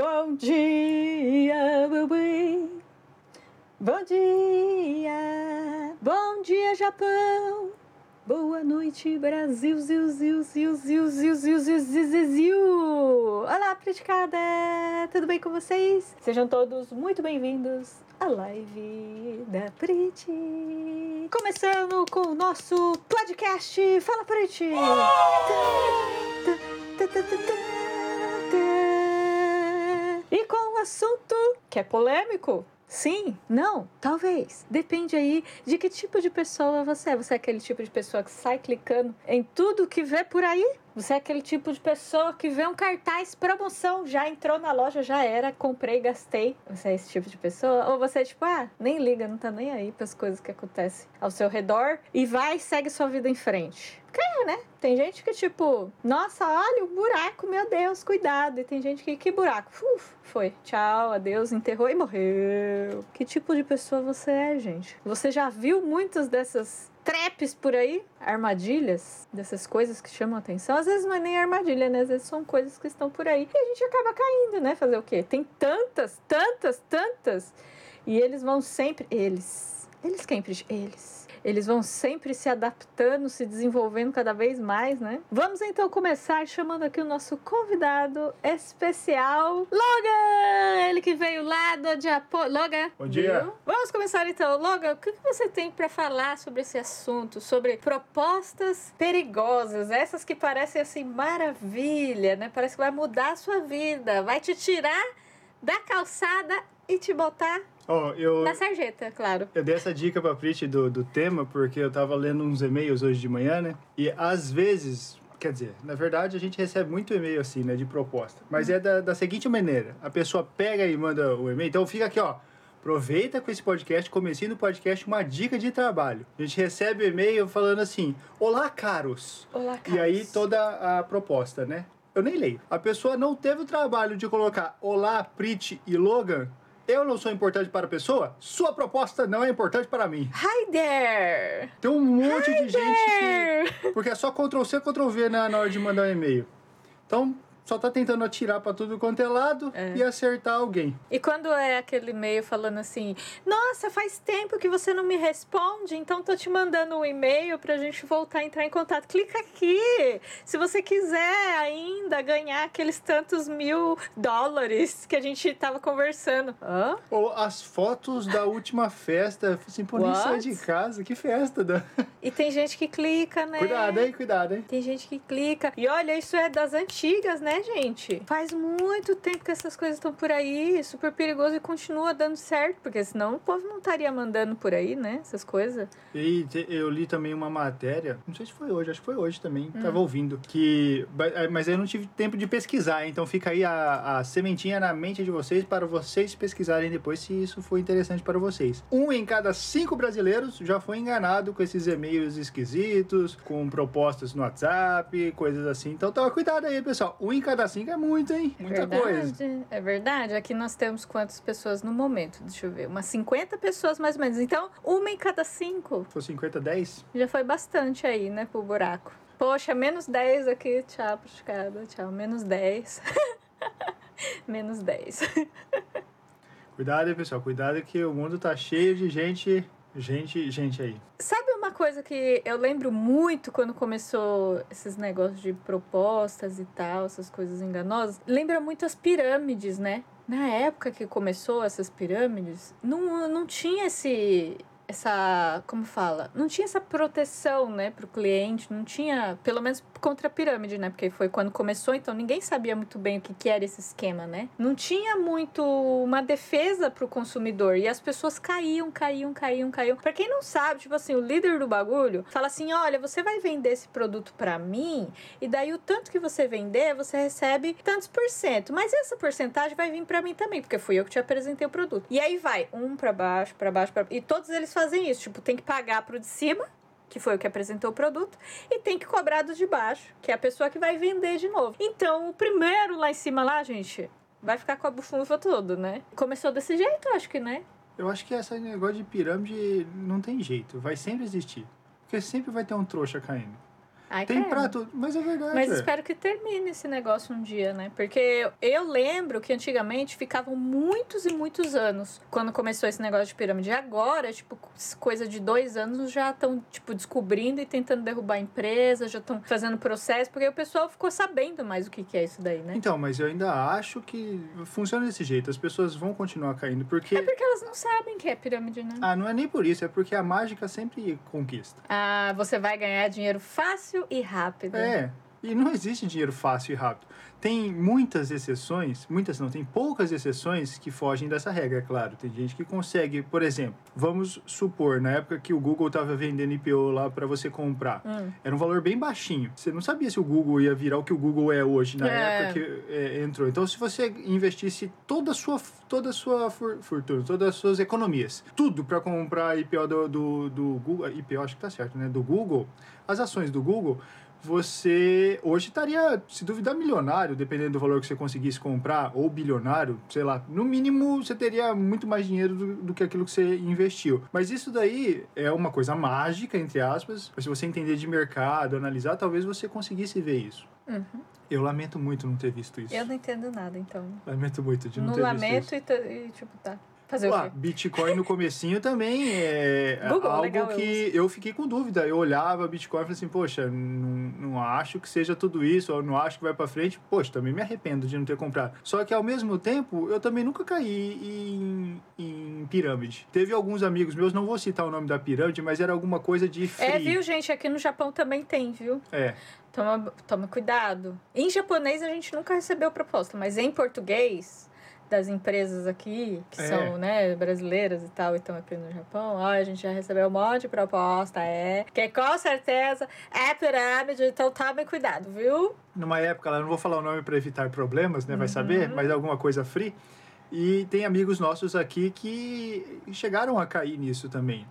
Bom dia, bebê. Bom dia. Bom dia, Japão. Boa noite, Brasil, ziu, ziu, ziu, ziu, ziu, ziu, ziu, ziu, ziu, ziu. Olá, praticada! Tudo bem com vocês? Sejam todos muito bem-vindos à live da Priti. Começando com o nosso podcast Fala Priti! E com um assunto que é polêmico, Sim, não, talvez. Depende aí de que tipo de pessoa você é. Você é aquele tipo de pessoa que sai clicando em tudo que vê por aí? Você é aquele tipo de pessoa que vê um cartaz promoção, já entrou na loja, já era, comprei, gastei. Você é esse tipo de pessoa? Ou você é tipo, ah, nem liga, não tá nem aí para as coisas que acontecem ao seu redor e vai segue sua vida em frente. É, né? Tem gente que, tipo, nossa, olha o buraco, meu Deus, cuidado. E tem gente que, que buraco? Uf, foi. Tchau, adeus, enterrou e morreu. Que tipo de pessoa você é, gente? Você já viu muitas dessas traps por aí, armadilhas, dessas coisas que chamam atenção. Às vezes não é nem armadilha, né? Às vezes são coisas que estão por aí. E a gente acaba caindo, né? Fazer o quê? Tem tantas, tantas, tantas. E eles vão sempre. Eles. Eles sempre. Eles eles vão sempre se adaptando, se desenvolvendo cada vez mais, né? Vamos então começar chamando aqui o nosso convidado especial, Logan! Ele que veio lá do Japão. Logan! Bom dia! Viu? Vamos começar então. Logan, o que você tem para falar sobre esse assunto? Sobre propostas perigosas, essas que parecem assim maravilha, né? Parece que vai mudar a sua vida, vai te tirar da calçada e te botar Oh, eu, Na sarjeta, claro. Eu dei essa dica pra Prit do, do tema porque eu tava lendo uns e-mails hoje de manhã, né? E às vezes, quer dizer, na verdade a gente recebe muito e-mail assim, né, de proposta. Mas é da, da seguinte maneira: a pessoa pega e manda o e-mail. Então fica aqui, ó. Aproveita com esse podcast, comecinho do podcast, uma dica de trabalho. A gente recebe e-mail falando assim: Olá, caros. Olá, caros. E aí toda a proposta, né? Eu nem leio. A pessoa não teve o trabalho de colocar Olá, Prit e Logan eu não sou importante para a pessoa, sua proposta não é importante para mim. Hi there! Tem um monte Hi de there. gente que. Porque é só Ctrl C, Ctrl V né, na hora de mandar um e-mail. Então, só tá tentando atirar para tudo quanto é lado é. e acertar alguém. E quando é aquele e-mail falando assim: Nossa, faz tempo que você não me responde, então tô te mandando um e-mail pra gente voltar a entrar em contato. Clica aqui! Se você quiser ainda ganhar aqueles tantos mil dólares que a gente tava conversando. Hã? Ou as fotos da última festa. Assim, pô, nem sai de casa, que festa. Da... E tem gente que clica, né? Cuidado, hein? Cuidado, hein? Tem gente que clica. E olha, isso é das antigas, né? Gente? Faz muito tempo que essas coisas estão por aí, super perigoso e continua dando certo, porque senão o povo não estaria mandando por aí, né? Essas coisas. E eu li também uma matéria, não sei se foi hoje, acho que foi hoje também, hum. tava ouvindo, que. É, mas eu não tive tempo de pesquisar, então fica aí a, a sementinha na mente de vocês para vocês pesquisarem depois se isso foi interessante para vocês. Um em cada cinco brasileiros já foi enganado com esses e-mails esquisitos, com propostas no WhatsApp, coisas assim. Então toma cuidado aí, pessoal. Um em cada cada cinco é muito, hein? Muita verdade, coisa. É verdade. Aqui nós temos quantas pessoas no momento? Deixa eu ver. Umas 50 pessoas mais ou menos. Então, uma em cada cinco. For 50, 10? Já foi bastante aí, né, pro buraco. Poxa, menos 10 aqui. Tchau, praticada. Tchau, menos 10. menos 10. Cuidado pessoal. Cuidado que o mundo tá cheio de gente Gente, gente aí. Sabe uma coisa que eu lembro muito quando começou esses negócios de propostas e tal, essas coisas enganosas? Lembra muito as pirâmides, né? Na época que começou essas pirâmides, não, não tinha esse, essa, como fala, não tinha essa proteção, né, para o cliente, não tinha, pelo menos contra a pirâmide, né, porque foi quando começou, então ninguém sabia muito bem o que, que era esse esquema, né? Não tinha muito uma defesa para o consumidor e as pessoas caíam, caíam, caíam, caíam. Para quem não sabe, tipo assim, o líder do bagulho fala assim: "Olha, você vai vender esse produto para mim e daí o tanto que você vender, você recebe tantos por cento, mas essa porcentagem vai vir para mim também, porque fui eu que te apresentei o produto". E aí vai um para baixo, para baixo, para e todos eles fazem isso. Tipo, tem que pagar pro de cima, que foi o que apresentou o produto, e tem que cobrar do de baixo, que é a pessoa que vai vender de novo. Então, o primeiro lá em cima, lá, gente, vai ficar com a bufunfa toda, né? Começou desse jeito, acho que, né? Eu acho que esse negócio de pirâmide não tem jeito, vai sempre existir. Porque sempre vai ter um trouxa caindo. Ai, Tem credo. prato, mas é verdade. Mas ué. espero que termine esse negócio um dia, né? Porque eu lembro que antigamente ficavam muitos e muitos anos quando começou esse negócio de pirâmide. E agora, tipo, coisa de dois anos já estão, tipo, descobrindo e tentando derrubar a empresa, já estão fazendo processo, porque o pessoal ficou sabendo mais o que, que é isso daí, né? Então, mas eu ainda acho que funciona desse jeito. As pessoas vão continuar caindo, porque... É porque elas não sabem que é pirâmide, né? Ah, não é nem por isso, é porque a mágica sempre conquista. Ah, você vai ganhar dinheiro fácil e rápido. É, e não existe dinheiro fácil e rápido. Tem muitas exceções, muitas não, tem poucas exceções que fogem dessa regra, é claro. Tem gente que consegue, por exemplo, vamos supor, na época que o Google estava vendendo IPO lá para você comprar, Hum. era um valor bem baixinho. Você não sabia se o Google ia virar o que o Google é hoje, na É. época que é, entrou. Então, se você investisse toda a sua, toda a sua for- fortuna, todas as suas economias, tudo para comprar IPO do, do, do Google, IPO acho que tá certo, né? Do Google, as ações do Google, você hoje estaria, se duvidar, milionário, dependendo do valor que você conseguisse comprar, ou bilionário, sei lá. No mínimo, você teria muito mais dinheiro do, do que aquilo que você investiu. Mas isso daí é uma coisa mágica, entre aspas. Mas se você entender de mercado, analisar, talvez você conseguisse ver isso. Uhum. Eu lamento muito não ter visto isso. Eu não entendo nada, então. Lamento muito de não, Não ter lamento visto e, t- e, tipo, tá. Fazer o quê? Bitcoin no comecinho também é Google, algo legal, eu que eu fiquei com dúvida. Eu olhava Bitcoin e falei assim, poxa, não, não acho que seja tudo isso, ou não acho que vai pra frente. Poxa, também me arrependo de não ter comprado. Só que ao mesmo tempo, eu também nunca caí em, em pirâmide. Teve alguns amigos meus, não vou citar o nome da pirâmide, mas era alguma coisa de free. É, viu, gente? Aqui no Japão também tem, viu? É. Toma, toma cuidado. Em japonês a gente nunca recebeu proposta, mas em português, das empresas aqui, que É. são, né, brasileiras e tal, e estão aqui no Japão, ó, a gente já recebeu um monte de proposta, é. Que com certeza é pirâmide, então tomem cuidado, viu? numa época, lá, não vou falar o nome para evitar problemas, né? Vai Uhum. saber, mas alguma coisa free. E tem amigos nossos aqui que chegaram a cair nisso também.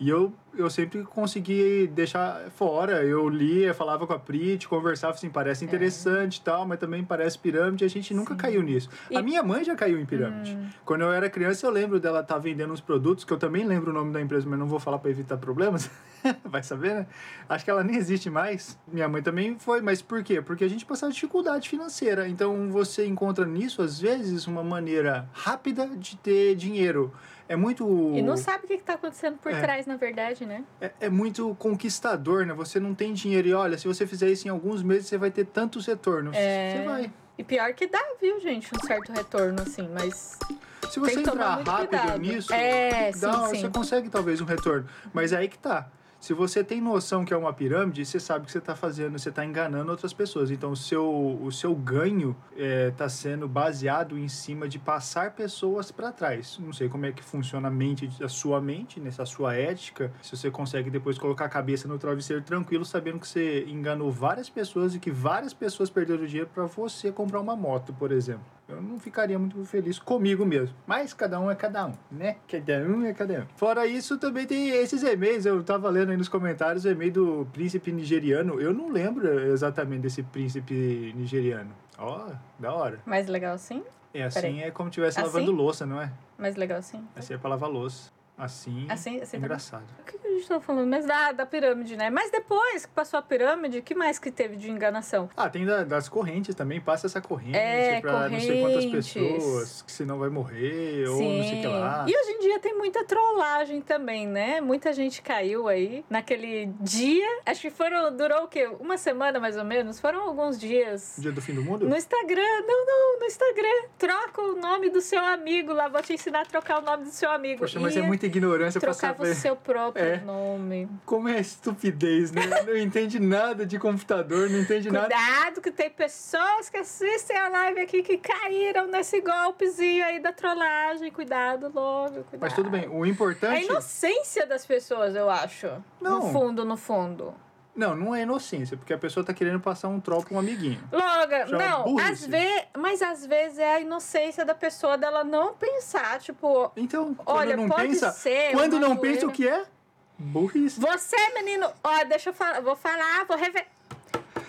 E eu, eu sempre consegui deixar fora. Eu lia, falava com a Prit, conversava assim, parece interessante e tal, mas também parece pirâmide. A gente nunca É. Sim. caiu nisso. E- A minha mãe já caiu em pirâmide. Hum. Quando eu era criança, eu lembro dela estar vendendo uns produtos, que eu também lembro o nome da empresa, mas não vou falar para evitar problemas. Vai saber, né? Acho que ela nem existe mais. Minha mãe também foi, mas por quê? Porque a gente passava dificuldade financeira. Então você encontra nisso, às vezes, uma maneira rápida de ter dinheiro. É muito. E não sabe o que está acontecendo por É. trás, na verdade, né? É, é muito conquistador, né? Você não tem dinheiro e olha, se você fizer isso em alguns meses, você vai ter tantos retornos. É. Você vai. E pior que dá, viu, gente, um certo retorno, assim, mas Se você entrar rápido cuidado. nisso, É, dá- sim, você sim. consegue talvez um retorno. Mas é aí que tá. Se você tem noção que é uma pirâmide, você sabe que você está fazendo, você está enganando outras pessoas. Então, o seu, o seu ganho está sendo baseado em cima de passar pessoas para trás. Não sei como é que funciona a mente, a sua mente, nessa sua ética. Se você consegue depois colocar a cabeça no travesseiro tranquilo, sabendo que você enganou várias pessoas e que várias pessoas perderam dinheiro para você comprar uma moto, por exemplo. Eu não ficaria muito feliz comigo mesmo. Mas cada um é cada um, né? Cada um é cada um. Fora isso, também tem esses e-mails. Eu tava lendo aí nos comentários o e-mail do príncipe nigeriano. Eu não lembro exatamente desse príncipe nigeriano. Ó, da hora. mais legal assim? É assim, Peraí. é como se estivesse Assim? lavando louça, não é? Mais legal assim? Assim é pra lavar louça. Assim, Assim, assim tá engraçado. O que que a gente tá falando? Mas da, da pirâmide, né? Mas depois que passou a pirâmide, o que mais que teve de enganação? Ah, tem da- das correntes também. Passa essa corrente É, pra não sei quantas correntes. pessoas, que senão vai morrer, ou não sei o que lá. E hoje em dia tem muita trollagem também, né? Muita gente caiu aí naquele dia. Acho que foram, durou o quê? Uma semana mais ou menos? Foram alguns dias. Dia do fim do mundo? No Instagram, não, não, no Instagram. Troca o nome do seu amigo lá. Vou te ensinar a trocar o nome do seu amigo. Poxa, mas E é muita ignorância pra Trocava saber. o seu próprio É. nome. Como é estupidez, né? Não entende nada de computador, não entende nada. Cuidado que tem pessoas que assistem a live aqui que caíram nesse golpezinho aí da trollagem. Cuidado, logo, cuidado. Mas tudo bem, o É a importante. inocência das pessoas, eu acho. Não. No fundo, no fundo. Não, não é inocência, porque a pessoa tá querendo passar um troll pra um amiguinho. Loga, Chama não, burrice. às vezes, mas às vezes é a inocência da pessoa dela não pensar, tipo, Então, quando olha, não pode pensa. ser. Quando não pensa, zoeira. o que é? Burrice. Você, menino, ó, deixa eu falar, vou falar, vou rever.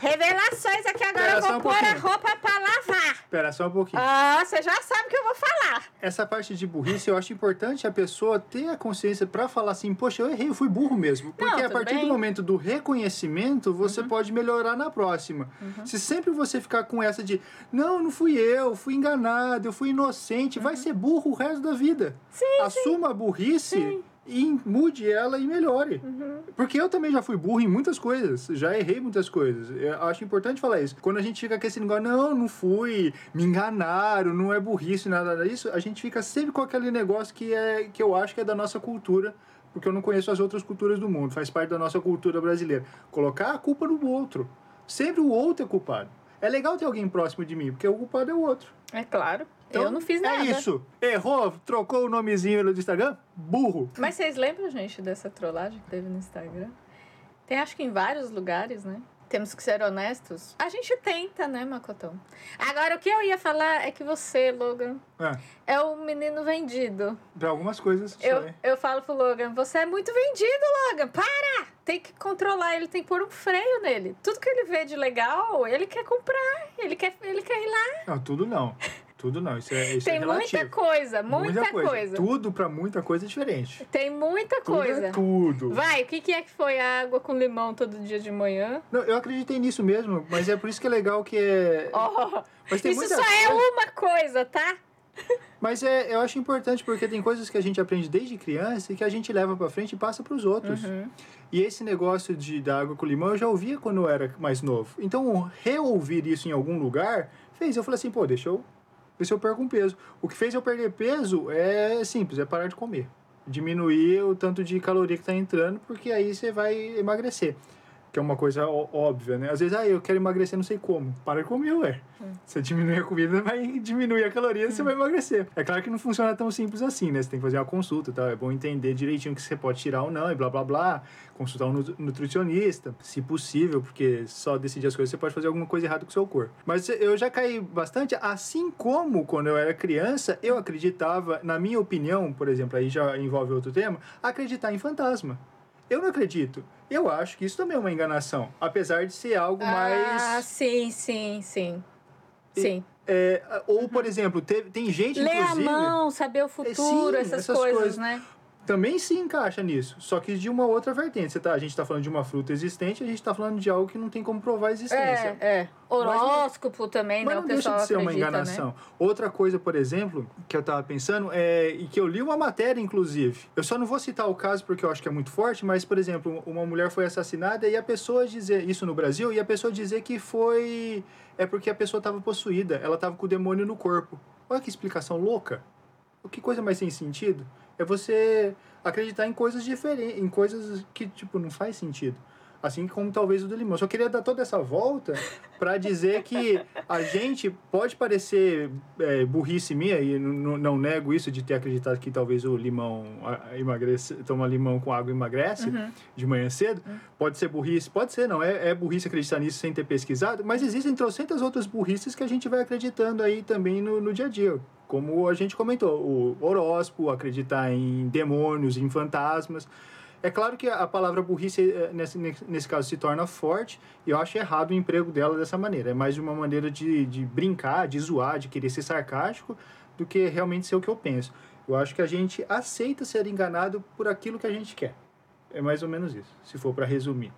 Revelações aqui agora, Espera eu vou um pôr a roupa pra lavar. Espera só um pouquinho. Ah, você já sabe o que eu vou falar. Essa parte de burrice, eu acho importante a pessoa ter a consciência pra falar assim, poxa, eu errei, eu fui burro mesmo. Porque a tudo partir bem. Uhum. do momento do reconhecimento, você pode melhorar na próxima. Se sempre você ficar com essa de, não, não fui eu, fui enganado, eu fui inocente, vai ser burro o resto da vida. Uhum. Sim, Assuma a burrice e mude ela e melhore. Uhum. Porque eu também já fui burro em muitas coisas, já errei muitas coisas. Eu acho importante falar isso. Quando a gente fica com esse negócio, não, não fui, me enganaram, não é burrice, nada disso, a gente fica sempre com aquele negócio que, é, que eu acho que é da nossa cultura, porque eu não conheço as outras culturas do mundo, faz parte da nossa cultura brasileira. Colocar a culpa no outro. Sempre o outro é culpado. É legal ter alguém próximo de mim, porque o culpado é o outro. É claro. Eu não fiz nada. É isso. Errou, trocou o nomezinho do Instagram? Burro. Mas vocês lembram, gente, dessa trollagem que teve no Instagram? Tem acho que em vários lugares, né? Temos que ser honestos. A gente tenta, né, Macotão? Agora, o que eu ia falar é que você, Logan, É, é o menino vendido. pra algumas coisas. Eu, é. eu falo pro Logan, você é muito vendido, Logan. Para! Tem que controlar ele, tem que pôr um freio nele. Tudo que ele vê de legal, ele quer comprar. Ele quer, ele quer ir lá. Não, tudo não. Tudo não. Isso é, isso tem é muita coisa, muita, coisa. Tudo pra muita coisa é diferente. Tem muita Tudo coisa. é tudo. Vai, o que, que é que foi a água com limão todo dia de manhã? Não, eu acreditei nisso mesmo, mas é por isso que é legal que é. Oh, Mas tem isso muita só é coisa- uma coisa, tá? Mas é, eu acho importante porque tem coisas que a gente aprende desde criança e que a gente leva pra frente e passa pros outros. Uhum. E esse negócio de da água com limão eu já ouvia quando eu era mais novo. Então, reouvir isso em algum lugar fez. Eu falei assim, pô, deixa eu ver se eu perco um peso. O que fez eu perder peso é simples, é parar de comer. Diminuir o tanto de caloria que tá entrando, porque aí você vai emagrecer. Que é uma coisa óbvia, né? Às vezes, ah, eu quero emagrecer, não sei como. Para de comer, ué. Você diminui a comida, vai diminuir a caloria e você vai emagrecer. É claro que não funciona tão simples assim, né? Você tem que fazer uma consulta tal. É bom entender direitinho o que você pode tirar ou não e blá blá blá. Consultar um nu- nutricionista, se possível, porque só decidir as coisas você pode fazer alguma coisa errada com o seu corpo. Mas eu já caí bastante, assim como quando eu era criança, eu acreditava, na minha opinião, por exemplo, aí já envolve outro tema, acreditar em fantasma. Eu não acredito. Eu acho que isso também é uma enganação. Apesar de ser algo mais. Ah, sim, sim, sim. E- Sim. É, ou, por exemplo, teve- tem gente, Ler a mão, saber o futuro, sim, essas, essas coisas, coisas. né? Também se encaixa nisso, só que de uma outra vertente. Você tá, a gente está falando de uma fruta existente, a gente está falando de algo que não tem como provar a existência. É, é. Horóscopo também, Mas né? não O deixa de ser uma acredita, enganação. né? Outra coisa, por exemplo, que eu tava pensando, é, e que eu li uma matéria, inclusive. Eu só não vou citar o caso porque eu acho que é muito forte, mas, por exemplo, uma mulher foi assassinada e a pessoa dizer, isso no Brasil, e a pessoa dizer que foi. É porque a pessoa estava possuída, ela estava com o demônio no corpo. Olha que explicação louca. Que coisa mais sem sentido? É você acreditar em coisas diferentes, em coisas que, tipo, não faz sentido. Assim como talvez o do limão. Só queria dar toda essa volta para dizer que a gente pode parecer é, burrice minha, e não, nego isso de ter acreditado que talvez o limão emagrece, tomar limão com água emagrece de manhã cedo. Pode ser burrice, pode ser, não. É, é burrice acreditar nisso sem ter pesquisado, mas existem trocentas outras burrices que a gente vai acreditando aí também no, no dia a dia. Como a gente comentou, o horóscopo, acreditar em demônios, em fantasmas. É claro que a palavra burrice, eh, nesse, nesse caso, se torna forte, e eu acho errado o emprego dela dessa maneira. É mais uma maneira de, de brincar, de zoar, de querer ser sarcástico, do que realmente ser o que eu penso. Eu acho que a gente aceita ser enganado por aquilo que a gente quer. É mais ou menos isso, se for para resumir.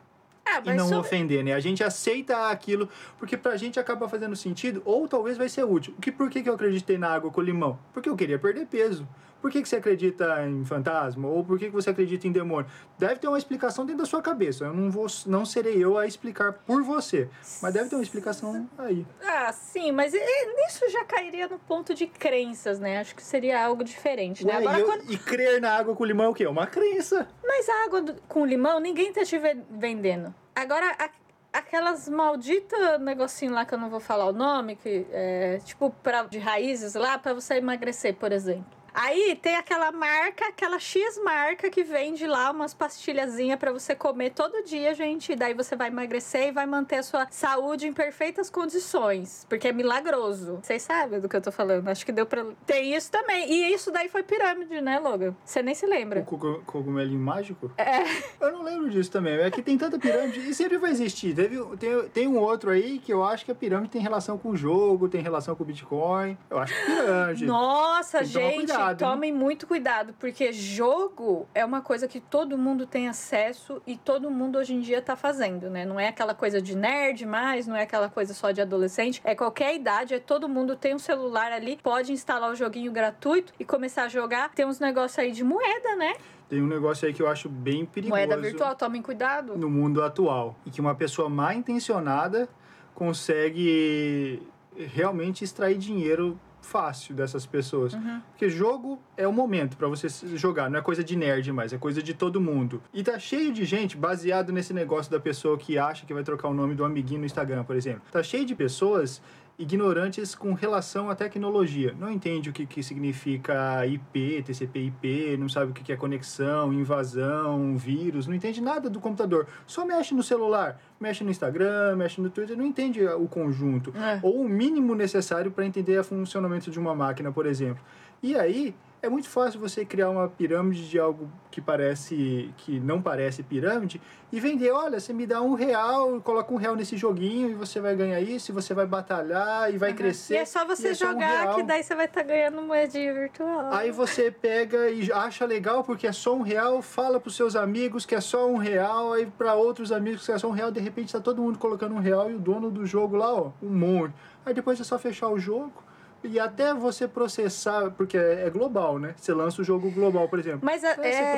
Ah, E não sobre- ofender, né? A gente aceita aquilo, porque pra gente acaba fazendo sentido, ou talvez vai ser útil. Que, por que, que eu acreditei na água com limão? Porque eu queria perder peso. Por que, que você acredita em fantasma? Ou por que, que você acredita em demônio? Deve ter uma explicação dentro da sua cabeça. Eu não, vou, não serei eu a explicar por você. Mas deve ter uma explicação aí. Ah, sim, mas nisso já cairia no ponto de crenças, né? Acho que seria algo diferente, né? Ué, Agora, e, eu- quando- e crer na água com limão é o quê? Uma crença. Mas a água do- com limão, ninguém tá te ve- vendendo. Agora, a- aquelas malditas negocinho lá que eu não vou falar o nome, que é tipo pra, de raízes lá, pra você emagrecer, por exemplo. Aí tem aquela marca, aquela X marca que vende lá umas pastilhazinhas para você comer todo dia, gente. E daí você vai emagrecer e vai manter a sua saúde em perfeitas condições. Porque é milagroso. Vocês sabem do que eu tô falando. Acho que deu pra. Tem isso também. E isso daí foi pirâmide, né, Logan? Você nem se lembra. O cogu- cogumelinho mágico? É. Eu não lembro disso também. É que tem tanta pirâmide e sempre vai existir. Teve, tem, tem um outro aí que eu acho que a pirâmide tem relação com o jogo, tem relação com o Bitcoin. Eu acho que é pirâmide. Nossa, tomar gente, cuidado, hein? tomem muito cuidado, porque jogo é uma coisa que todo mundo tem acesso e todo mundo hoje em dia tá fazendo, né? Não é aquela coisa de nerd mais, não é aquela coisa só de adolescente, é qualquer idade, é todo mundo tem um celular ali, pode instalar o joguinho gratuito e começar a jogar. Tem uns negócios aí de moeda, né? Tem um negócio aí que eu acho bem perigoso Moeda virtual, tomem cuidado. no mundo atual. E que uma pessoa mal intencionada consegue realmente extrair dinheiro fácil dessas pessoas. Uhum. Porque jogo é o momento pra você jogar, não é coisa de nerd mais, é coisa de todo mundo. E tá cheio de gente baseado nesse negócio da pessoa que acha que vai trocar o nome do amiguinho no Instagram, por exemplo. Tá cheio de pessoas ignorantes com relação à tecnologia. Não entende o que, que significa IP, TCP/IP, não sabe o que, que é conexão, invasão, vírus, não entende nada do computador. Só mexe no celular, mexe no Instagram, mexe no Twitter, não entende o conjunto É. ou o mínimo necessário para entender o funcionamento de uma máquina, por exemplo. E aí é muito fácil você criar uma pirâmide de algo que parece que não parece pirâmide e vender. Olha, você me dá um real, coloca um real nesse joguinho e você vai ganhar isso, e você vai batalhar e vai crescer. E é só você é só um jogar que daí você vai estar ganhando moedinha virtual. Aí você pega e acha legal porque é só um real, fala pros seus amigos que é só um real, aí para outros amigos que é só um real, de repente tá todo mundo colocando um real e o dono do jogo lá, ó, um monte. Aí depois é só fechar o jogo e até você processar, porque é é global, né? Você lança o jogo global, por exemplo. Mas, a- é,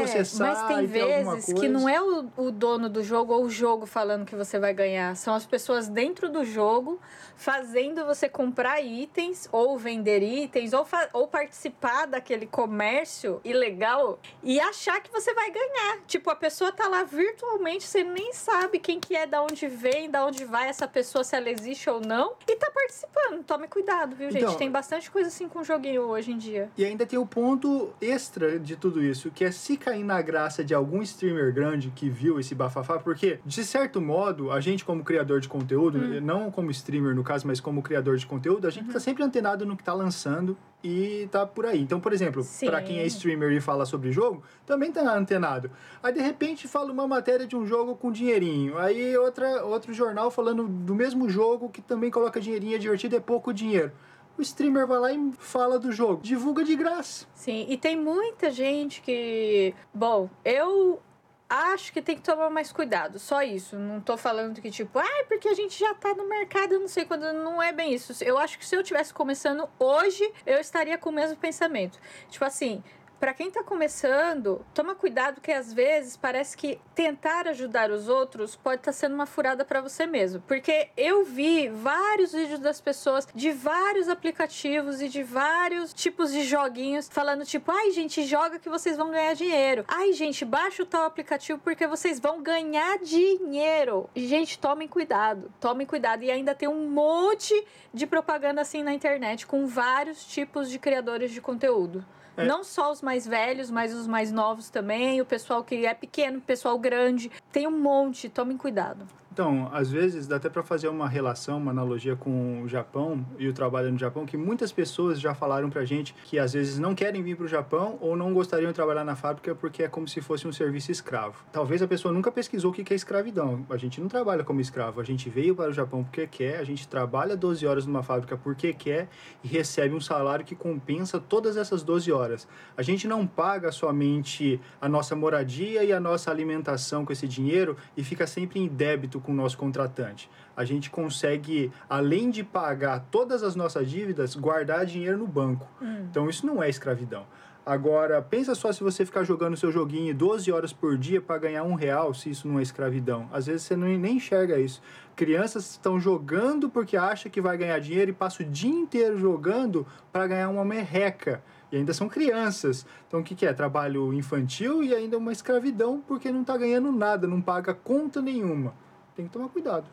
mas tem vezes que não é o, o dono do jogo ou o jogo falando que você vai ganhar. São as pessoas dentro do jogo fazendo você comprar itens ou vender itens ou, ou participar daquele comércio ilegal e achar que você vai ganhar. Tipo, a pessoa tá lá virtualmente, você nem sabe quem que é, da onde vem, da onde vai essa pessoa, se ela existe ou não, e tá participando. Tome cuidado, viu, gente? Então- Tem bastante coisa assim com joguinho hoje em dia. E ainda tem o ponto extra de tudo isso, que é se cair na graça de algum streamer grande que viu esse bafafá, porque, de certo modo, a gente como criador de conteúdo, Hum. não como streamer no caso, mas como criador de conteúdo, a gente Uhum. tá sempre antenado no que tá lançando e tá por aí. Então, por exemplo, pra quem é streamer e fala sobre jogo, também tá antenado. Aí, de repente, fala uma matéria de um jogo com dinheirinho. Aí, outra, outro jornal falando do mesmo jogo que também coloca dinheirinho, é divertido, é pouco dinheiro. O streamer vai lá e fala do jogo. Divulga de graça. Sim, e tem muita gente que. Bom, eu acho que tem que tomar mais cuidado. Só isso. Não tô falando que, tipo, ai, porque a gente já tá no mercado, não sei quando. Não é bem isso. Eu acho que se eu tivesse começando hoje, eu estaria com o mesmo pensamento. Tipo assim. Pra quem tá começando, toma cuidado que às vezes parece que tentar ajudar os outros pode estar sendo uma furada pra você mesmo. Porque eu vi vários vídeos das pessoas de vários aplicativos e de vários tipos de joguinhos falando tipo, ai gente, joga que vocês vão ganhar dinheiro. Ai gente, baixa o tal aplicativo porque vocês vão ganhar dinheiro. Gente, tomem cuidado, tomem cuidado. E ainda tem um monte de propaganda assim na internet com vários tipos de criadores de conteúdo. É. Não só os mais velhos, mas os mais novos também, o pessoal que é pequeno, o pessoal grande. Tem um monte, tomem cuidado. Então, às vezes dá até para fazer uma relação, uma analogia com o Japão e o trabalho no Japão, que muitas pessoas já falaram pra gente que às vezes não querem vir pro Japão ou não gostariam de trabalhar na fábrica porque é como se fosse um serviço escravo. Talvez a pessoa nunca pesquisou o que é escravidão. A gente não trabalha como escravo, a gente veio para o Japão porque quer, a gente trabalha 12 horas numa fábrica porque quer e recebe um salário que compensa todas essas 12 horas. A gente não paga somente a nossa moradia e a nossa alimentação com esse dinheiro e fica sempre em débito com o nosso contratante. A gente consegue, além de pagar todas as nossas dívidas, guardar dinheiro no banco. Então isso não é escravidão. Agora, pensa só se você ficar jogando seu joguinho 12 horas por dia para ganhar um real, se isso não é escravidão. Às vezes você não, nem enxerga isso. Crianças estão jogando porque acha que vai ganhar dinheiro e passa o dia inteiro jogando para ganhar uma merreca. E ainda são crianças. Então o que, que é? Trabalho infantil e ainda uma escravidão porque não está ganhando nada, não paga conta nenhuma. Tem que tomar cuidado.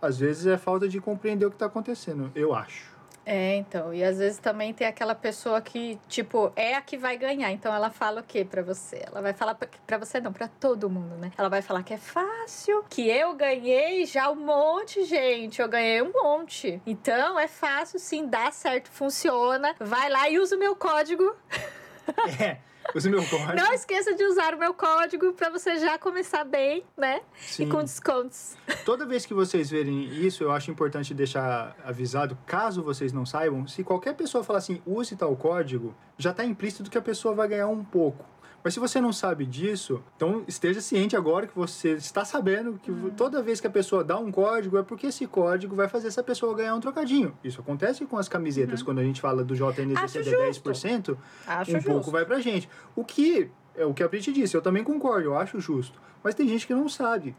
Às vezes é falta de compreender o que está acontecendo, eu acho. É, então. E às vezes também tem aquela pessoa que, tipo, é a que vai ganhar. Então ela fala o quê pra você? Ela vai falar pra você, não, pra todo mundo, né? Ela vai falar que é fácil, que eu ganhei já um monte, gente. Eu ganhei um monte. Então é fácil, sim, dá certo, funciona. Vai lá e usa o meu código. É. Use meu código. Não esqueça de usar o meu código para você já começar bem, né? Sim. E com descontos. Toda vez que vocês verem isso, eu acho importante deixar avisado, caso vocês não saibam, se qualquer pessoa falar assim, use tal código, já está implícito que a pessoa vai ganhar um pouco. Mas se você não sabe disso, então esteja ciente agora que você está sabendo que Uhum. toda vez que a pessoa dá um código é porque esse código vai fazer essa pessoa ganhar um trocadinho. Isso acontece com as camisetas, quando a gente fala do JNDC Uhum. De justo. 10%, Acho um justo. pouco vai pra gente. O que é o que a Brit disse, eu também concordo, eu acho justo. Mas tem gente que não sabe.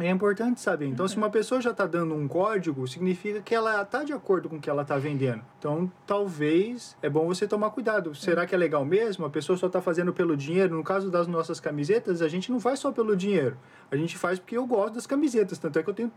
É importante saber. Então, se uma pessoa já está dando um código, significa que ela está de acordo com o que ela está vendendo. Então, talvez é bom você tomar cuidado. Será que é legal mesmo? A pessoa só está fazendo pelo dinheiro? No caso das nossas camisetas, a gente não faz só pelo dinheiro. A gente faz porque eu gosto das camisetas. Tanto é que eu tenho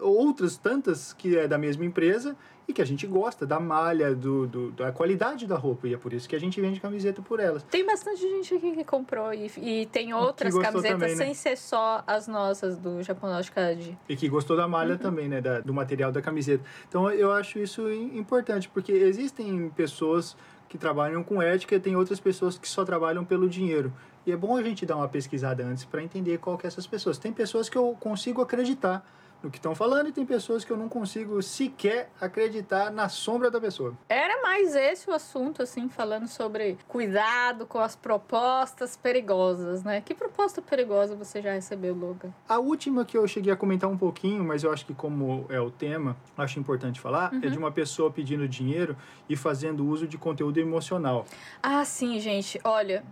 outras tantas que é da mesma empresa e que a gente gosta da malha, do, do- da qualidade da roupa. E é por isso que a gente vende camiseta por elas. Tem bastante gente aqui que comprou e, e tem outras camisetas também, né? sem ser só as nossas do De E que gostou da malha também, né? da- do material da camiseta. Então eu acho isso im- importante, porque existem pessoas que trabalham com ética e tem outras pessoas que só trabalham pelo dinheiro. E é bom a gente dar uma pesquisada antes para entender qual que é essas pessoas. Tem pessoas que eu consigo acreditar no que estão falando e tem pessoas que eu não consigo sequer acreditar na sombra da pessoa. Era mais esse o assunto, assim, falando sobre cuidado com as propostas perigosas, né? Que proposta perigosa você já recebeu, Logan? A última que eu cheguei a comentar um pouquinho, mas eu acho que como é o tema, acho importante falar, é de uma pessoa pedindo dinheiro e fazendo uso de conteúdo emocional. Ah, sim, gente. Olha,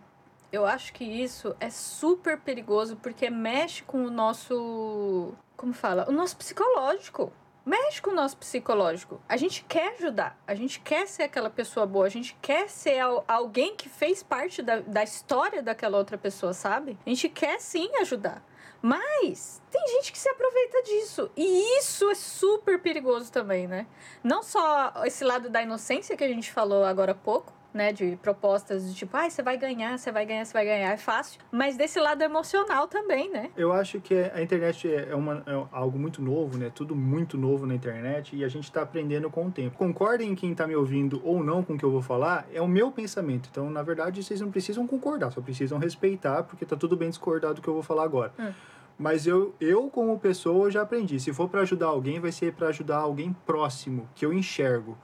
eu acho que isso é super perigoso porque mexe com o nosso. Como fala? O nosso psicológico. Mexe com o nosso psicológico. A gente quer ajudar. A gente quer ser aquela pessoa boa. A gente quer ser al- alguém que fez parte da, da história daquela outra pessoa, sabe? A gente quer sim ajudar. Mas tem gente que se aproveita disso. E isso é super perigoso também, né? Não só esse lado da inocência que a gente falou agora há pouco, né? De propostas de tipo, ai, você vai ganhar, você vai ganhar, você vai ganhar, é fácil. Mas desse lado emocional também, né? Eu acho que a internet é, é uma, é algo muito novo, né? Tudo muito novo na internet e a gente está aprendendo com o tempo. Concordem quem está me ouvindo ou não com o que eu vou falar, é o meu pensamento. Então, na verdade, vocês não precisam concordar, só precisam respeitar, porque tá tudo bem discordado do que eu vou falar agora. Hum. Mas eu, eu, como pessoa, já aprendi. Se for para ajudar alguém, vai ser para ajudar alguém próximo, que eu enxergo.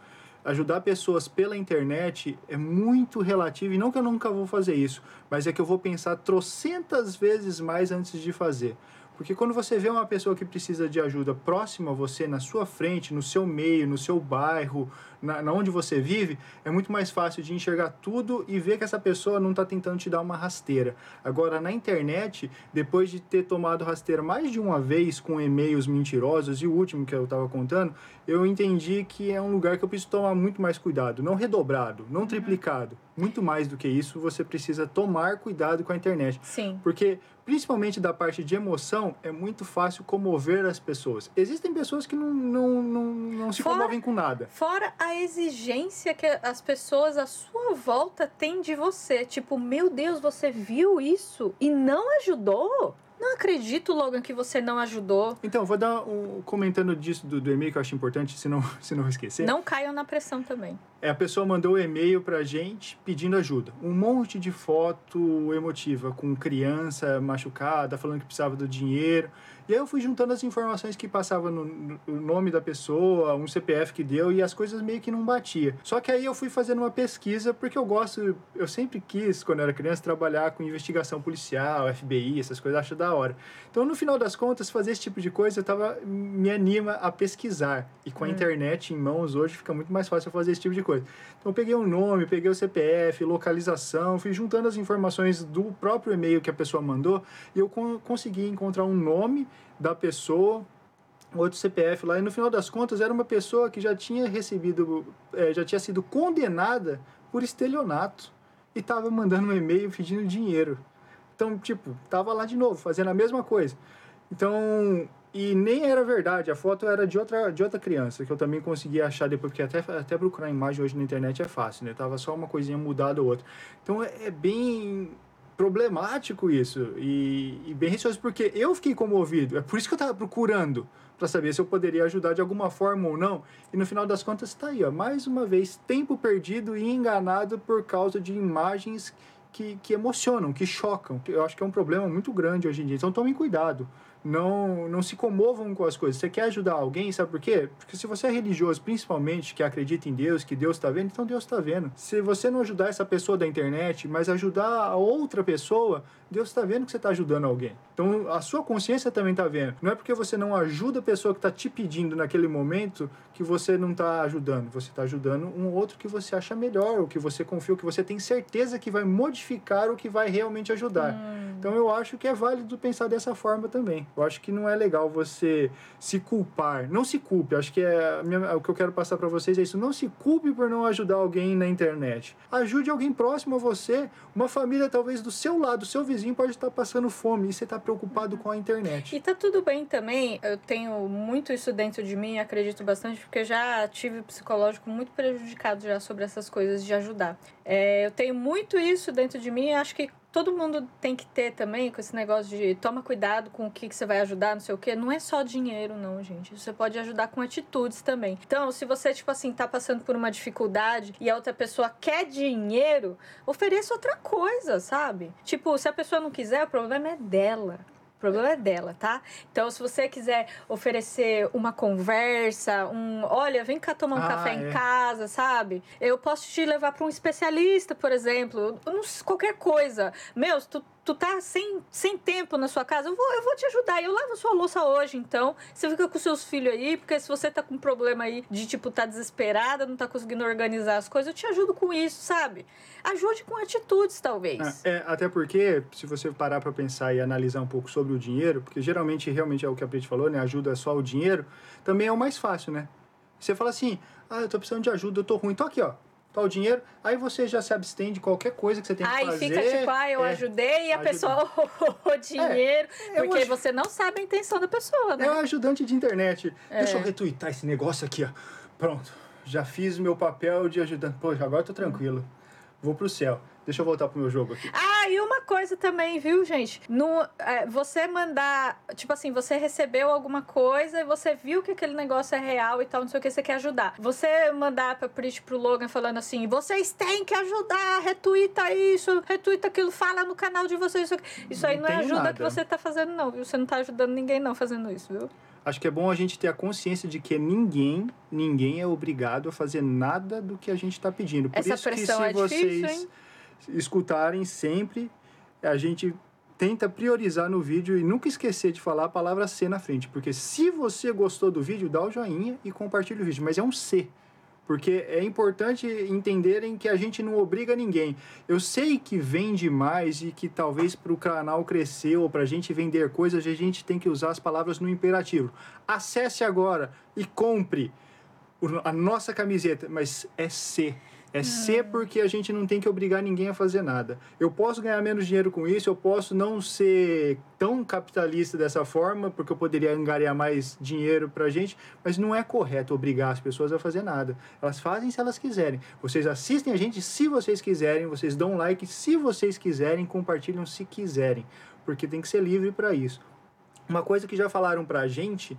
Ajudar pessoas pela internet é muito relativo, e não que eu nunca vou fazer isso, mas é que eu vou pensar trocentas vezes mais antes de fazer. Porque quando você vê uma pessoa que precisa de ajuda próxima a você, na sua frente, no seu meio, no seu bairro, na, na onde você vive, é muito mais fácil de enxergar tudo e ver que essa pessoa não está tentando te dar uma rasteira. Agora, na internet, depois de ter tomado rasteira mais de uma vez com e-mails mentirosos, e o último que eu estava contando, eu entendi que é um lugar que eu preciso tomar muito mais cuidado. Não redobrado, não triplicado. Muito mais do que isso, você precisa tomar cuidado com a internet. Sim. Porque, principalmente da parte de emoção, é muito fácil comover as pessoas. Existem pessoas que não, não, não, não se Fora- comovem com nada. Fora a exigência que as pessoas à sua volta têm de você. Tipo, meu Deus, você viu isso e não ajudou? Não acredito, Logan, que você não ajudou. Então, vou dar um comentando disso do, do e-mail que eu acho importante, se não, se não esquecer. Não caiam na pressão também. É, a pessoa mandou um e-mail pra gente pedindo ajuda. Um monte de foto emotiva, com criança machucada, falando que precisava do dinheiro. E aí eu fui juntando as informações que passava no, no- o nome da pessoa, um CPF que deu, e as coisas meio que não batia. Só que aí eu fui fazendo uma pesquisa, porque eu gosto, eu sempre quis, quando eu era criança, trabalhar com investigação policial, FBI, essas coisas, acho da hora. Então, no final das contas, fazer esse tipo de coisa, eu tava, me anima a pesquisar. E com a internet em mãos hoje, fica muito mais fácil fazer esse tipo de coisa. Então, eu peguei o nome, peguei o CPF, localização, fui juntando as informações do próprio e-mail que a pessoa mandou e eu con- consegui encontrar um nome da pessoa, outro CPF lá, e no final das contas era uma pessoa que já tinha recebido, eh, já tinha sido condenada por estelionato e estava mandando um e-mail pedindo dinheiro. Então, tipo, tava lá de novo, fazendo a mesma coisa. Então, E nem era verdade, a foto era de outra, de outra criança, que eu também consegui achar depois, porque até, até procurar imagem hoje na internet é fácil, né? Tava só uma coisinha mudada ou outra. Então é, é bem problemático isso e, e, bem receoso, porque eu fiquei comovido. É por isso que eu tava procurando para saber se eu poderia ajudar de alguma forma ou não. E no final das contas está aí, ó, mais uma vez, tempo perdido e enganado por causa de imagens que, que emocionam, que chocam. Eu acho que é um problema muito grande hoje em dia. Então tomem cuidado não, não se comovam com as coisas. Você quer ajudar alguém, sabe por quê? Porque se você é religioso, principalmente, que acredita em Deus, que Deus está vendo, então Deus está vendo. Se você não ajudar essa pessoa da internet, mas ajudar a outra pessoa, Deus está vendo que você está ajudando alguém. Então a sua consciência também está vendo. Não é porque você não ajuda a pessoa que está te pedindo naquele momento que você não está ajudando. Você está ajudando um outro que você acha melhor, o que você confia, o que você tem certeza que vai modificar o que vai realmente ajudar. Hum. Então eu acho que é válido pensar dessa forma também. Eu acho que não é legal você se culpar. Não se culpe. Acho que é minha, o que eu quero passar para vocês é isso. Não se culpe por não ajudar alguém na internet. Ajude alguém próximo a você. Uma família talvez do seu lado, seu vizinho pode estar passando fome e você está preocupado com a internet. E tá tudo bem também. Eu tenho muito isso dentro de mim, acredito bastante, porque já tive psicológico muito prejudicado já sobre essas coisas de ajudar. É, eu tenho muito isso dentro de mim. Acho que todo mundo tem que ter também com esse negócio de toma cuidado com o que, que você vai ajudar, não sei o quê. Não é só dinheiro, não, gente. Você pode ajudar com atitudes também. Então, se você, tipo assim, tá passando por uma dificuldade e a outra pessoa quer dinheiro, ofereça outra coisa, sabe? Tipo, se a pessoa não quiser, o problema é dela. O problema é dela, tá? Então, se você quiser oferecer uma conversa, um, olha, vem cá tomar um ah, café é. em casa, sabe? Eu posso te levar para um especialista, por exemplo, qualquer coisa. Meu, tu tu tá sem, sem tempo na sua casa, eu vou, eu vou te ajudar. Eu lavo sua louça hoje, então. Você fica com seus filhos aí, porque se você tá com um problema aí de, tipo, tá desesperada, não tá conseguindo organizar as coisas, eu te ajudo com isso, sabe? Ajude com atitudes, talvez. É, é até porque, se você parar para pensar e analisar um pouco sobre o dinheiro, porque geralmente, realmente é o que a Pete falou, né? Ajuda só o dinheiro, também é o mais fácil, né? Você fala assim, ah, eu tô precisando de ajuda, eu tô ruim, tô aqui, ó tal dinheiro, aí você já se abstém de qualquer coisa que você tem que aí fazer. Aí fica tipo, ah, eu é, ajudei e a pessoa o dinheiro, é, porque você não sabe a intenção da pessoa, né? É o ajudante de internet. É. Deixa eu retweetar esse negócio aqui, ó. Pronto, já fiz o meu papel de ajudante. Pô, agora tô tranquilo. Vou pro céu. Deixa eu voltar pro meu jogo aqui. Ah, e uma coisa também, viu, gente? No, é, você mandar, tipo assim, você recebeu alguma coisa e você viu que aquele negócio é real e tal, não sei o que, você quer ajudar. Você mandar pra Prit pro Logan falando assim, vocês têm que ajudar, retuita isso, retuita aquilo, fala no canal de vocês. Isso, isso aí não, não é ajuda nada. que você tá fazendo, não, viu? Você não tá ajudando ninguém, não, fazendo isso, viu? Acho que é bom a gente ter a consciência de que ninguém, ninguém é obrigado a fazer nada do que a gente está pedindo. Por Essa isso que se é vocês difícil, escutarem sempre, a gente tenta priorizar no vídeo e nunca esquecer de falar a palavra C na frente, porque se você gostou do vídeo, dá o joinha e compartilha o vídeo, mas é um C. Porque é importante entenderem que a gente não obriga ninguém. Eu sei que vende mais e que talvez para o canal crescer ou para a gente vender coisas, a gente tem que usar as palavras no imperativo. Acesse agora e compre a nossa camiseta, mas é C é ser porque a gente não tem que obrigar ninguém a fazer nada. Eu posso ganhar menos dinheiro com isso, eu posso não ser tão capitalista dessa forma, porque eu poderia angariar mais dinheiro pra gente, mas não é correto obrigar as pessoas a fazer nada. Elas fazem se elas quiserem. Vocês assistem a gente se vocês quiserem, vocês dão like se vocês quiserem, compartilham se quiserem, porque tem que ser livre para isso. Uma coisa que já falaram pra gente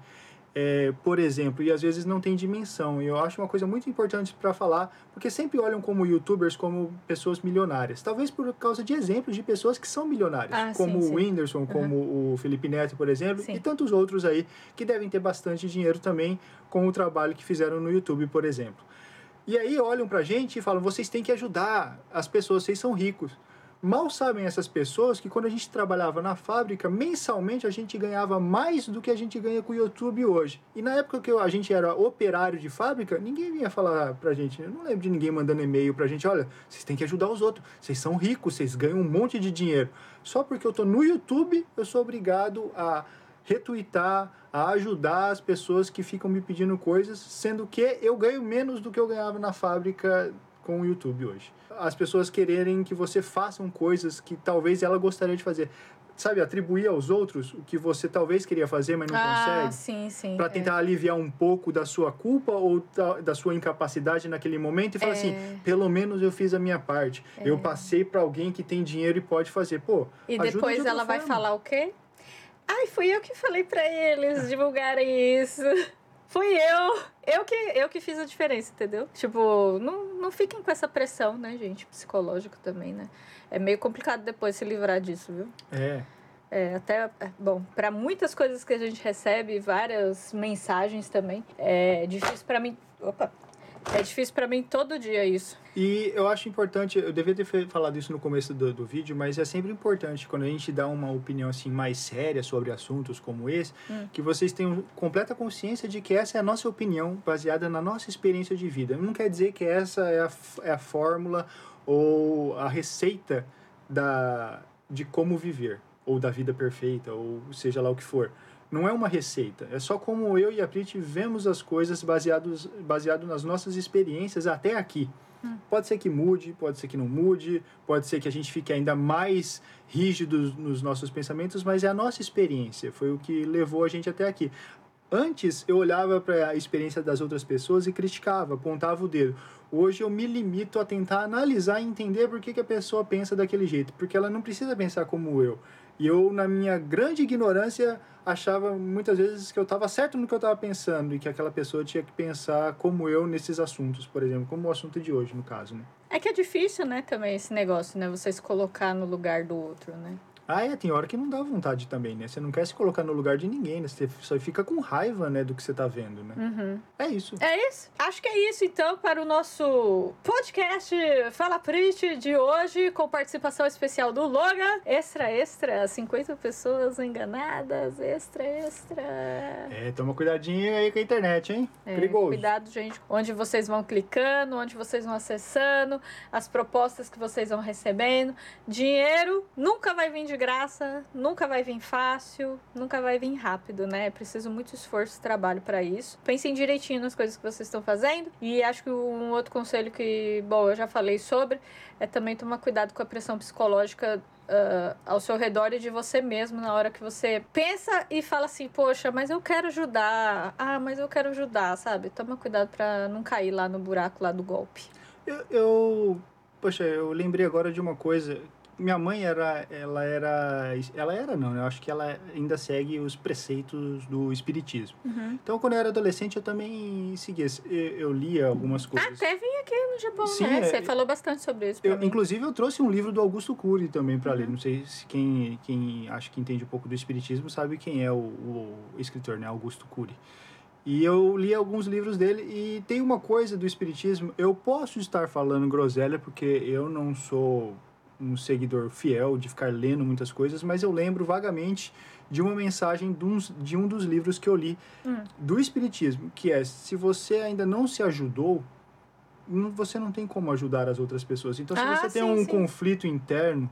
é, por exemplo, e às vezes não tem dimensão. E eu acho uma coisa muito importante para falar, porque sempre olham como youtubers como pessoas milionárias. Talvez por causa de exemplos de pessoas que são milionárias, ah, como sim, sim. o Whindersson, uhum. como o Felipe Neto, por exemplo, sim. e tantos outros aí que devem ter bastante dinheiro também com o trabalho que fizeram no YouTube, por exemplo. E aí olham pra gente e falam: vocês têm que ajudar as pessoas, vocês são ricos. Mal sabem essas pessoas que quando a gente trabalhava na fábrica, mensalmente a gente ganhava mais do que a gente ganha com o YouTube hoje. E na época que a gente era operário de fábrica, ninguém vinha falar pra gente. Eu não lembro de ninguém mandando e-mail pra gente: olha, vocês têm que ajudar os outros, vocês são ricos, vocês ganham um monte de dinheiro. Só porque eu tô no YouTube, eu sou obrigado a retweetar, a ajudar as pessoas que ficam me pedindo coisas, sendo que eu ganho menos do que eu ganhava na fábrica com o YouTube hoje. As pessoas quererem que você façam coisas que talvez ela gostaria de fazer. sabe, atribuir aos outros o que você talvez queria fazer, mas não ah, consegue. sim, sim. Pra tentar aliviar um pouco da sua culpa ou da, da sua incapacidade naquele momento e falar É. assim, pelo menos eu fiz a minha parte. Eu passei pra alguém que tem dinheiro e pode fazer. Pô, E de depois outra ela vai forma. falar o quê? Ai, fui eu que falei pra eles divulgarem isso. Fui eu. Eu que, eu que fiz a diferença, entendeu? Tipo, não, não fiquem com essa pressão, né, gente? Psicológico também, né? É meio complicado depois se livrar disso, viu? É. É, até, é, bom, para muitas coisas que a gente recebe, várias mensagens também, é difícil para mim. Opa! É difícil para mim todo dia isso. E eu acho importante, eu devia ter falado isso no começo do, do vídeo, mas é sempre importante quando a gente dá uma opinião assim mais séria sobre assuntos como esse, Hum. que vocês tenham completa consciência de que essa é a nossa opinião baseada na nossa experiência de vida. Não quer dizer que essa é a, é a fórmula ou a receita da, de como viver, ou da vida perfeita, ou seja lá o que for. Não é uma receita, é só como eu e a Prit vemos as coisas baseados, baseado nas nossas experiências até aqui. Pode ser que mude, pode ser que não mude, pode ser que a gente fique ainda mais rígido nos nossos pensamentos, mas é a nossa experiência, foi o que levou a gente até aqui. Antes eu olhava para a experiência das outras pessoas e criticava, apontava o dedo. Hoje eu me limito a tentar analisar e entender por que, que a pessoa pensa daquele jeito, porque ela não precisa pensar como eu. E eu, na minha grande ignorância, achava muitas vezes que eu estava certo no que eu estava pensando e que aquela pessoa tinha que pensar como eu nesses assuntos, por exemplo, como o assunto de hoje, no caso, né? É que é difícil, né, também esse negócio, né? Você se colocar no lugar do outro, né? Ah, é, tem hora que não dá vontade também, né? Você não quer se colocar no lugar de ninguém, né? Você só fica com raiva, né, do que você tá vendo, né? Uhum. É isso. É isso. Acho que é isso, então, para o nosso podcast Fala Prit de hoje, com participação especial do Logan. Extra, extra. 50 pessoas enganadas. Extra, extra. É, toma cuidadinho aí com a internet, hein? É, Perigoso. Cuidado, gente. Onde vocês vão clicando, onde vocês vão acessando, as propostas que vocês vão recebendo. Dinheiro nunca vai vir de graça, nunca vai vir fácil, nunca vai vir rápido, né? É preciso muito esforço e trabalho para isso. Pensem direitinho nas coisas que vocês estão fazendo. E acho que um outro conselho que, bom, eu já falei sobre, é também tomar cuidado com a pressão psicológica ah, ao seu redor e de você mesmo na hora que você pensa e fala assim, poxa, mas eu quero ajudar. Ah, mas eu quero ajudar, sabe? Toma cuidado pra não cair lá no buraco lá do golpe. Eu, eu, poxa, eu lembrei agora de uma coisa. Minha mãe era, ela era, ela era não, né? eu acho que ela ainda segue os preceitos do espiritismo. Então, quando eu era adolescente, eu também seguia, eu, lia algumas coisas. Até vim aqui no Japão, Sim, né? é- Você falou bastante sobre isso. Eu, inclusive, eu trouxe um livro do Augusto Cury também para Uhum. ler. Não sei se quem, quem acho que entende um pouco do espiritismo sabe quem é o, o escritor, né? Augusto Cury. E eu li alguns livros dele e tem uma coisa do espiritismo. Eu posso estar falando groselha porque eu não sou um seguidor fiel de ficar lendo muitas coisas, mas eu lembro vagamente de uma mensagem de, uns, de um dos livros que eu li Hum. do espiritismo, que é se você ainda não se ajudou, você não tem como ajudar as outras pessoas. Então, se Ah, você tem sim, um sim. conflito interno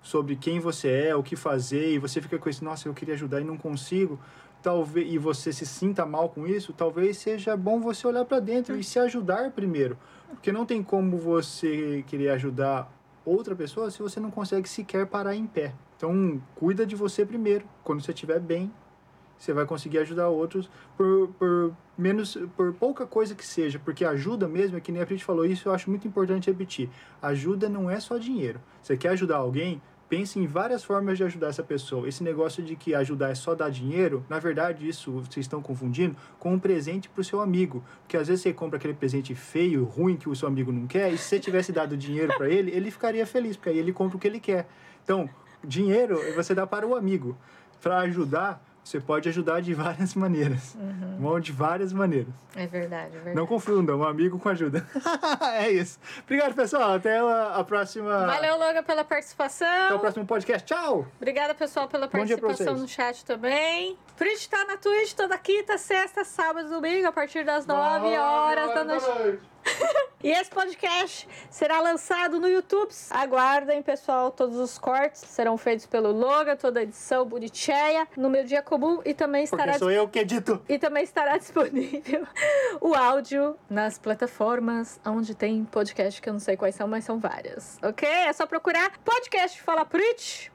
sobre quem você é, o que fazer, e você fica com esse, nossa, eu queria ajudar e não consigo, talvez e você se sinta mal com isso, talvez seja bom você olhar para dentro e se ajudar primeiro, porque não tem como você querer ajudar outra pessoa se você não consegue sequer parar em pé. Então, cuida de você primeiro. Quando você estiver bem, você vai conseguir ajudar outros por, por menos por pouca coisa que seja, porque ajuda mesmo, é que nem a gente falou isso, eu acho muito importante repetir. Ajuda não é só dinheiro. Você quer ajudar alguém? Pense em várias formas de ajudar essa pessoa. Esse negócio de que ajudar é só dar dinheiro, na verdade, isso vocês estão confundindo com um presente para o seu amigo. Porque às vezes você compra aquele presente feio, ruim, que o seu amigo não quer, e se você tivesse dado dinheiro para ele, ele ficaria feliz, porque aí ele compra o que ele quer. Então, dinheiro você dá para o amigo. Para ajudar, você pode ajudar de várias maneiras. Bom, De várias maneiras. É verdade, é verdade. Não confundam, um amigo com ajuda. é isso. Obrigado, pessoal. Até a, a próxima. Valeu, Logan, pela participação. Até o próximo podcast. Tchau! Obrigada, pessoal, pela participação no chat também. Twitch tá na Twitch toda quinta, sexta, sábado e domingo, a partir das 9 horas da noite. E esse podcast será lançado no YouTube. Aguardem, pessoal, todos os cortes serão feitos pelo Logan, toda a edição bonitinha, no meu dia comum e também estará Porque sou eu que edito. e também estará disponível o áudio nas plataformas onde tem podcast que eu não sei quais são, mas são várias, ok? É só procurar podcast Fala Prit.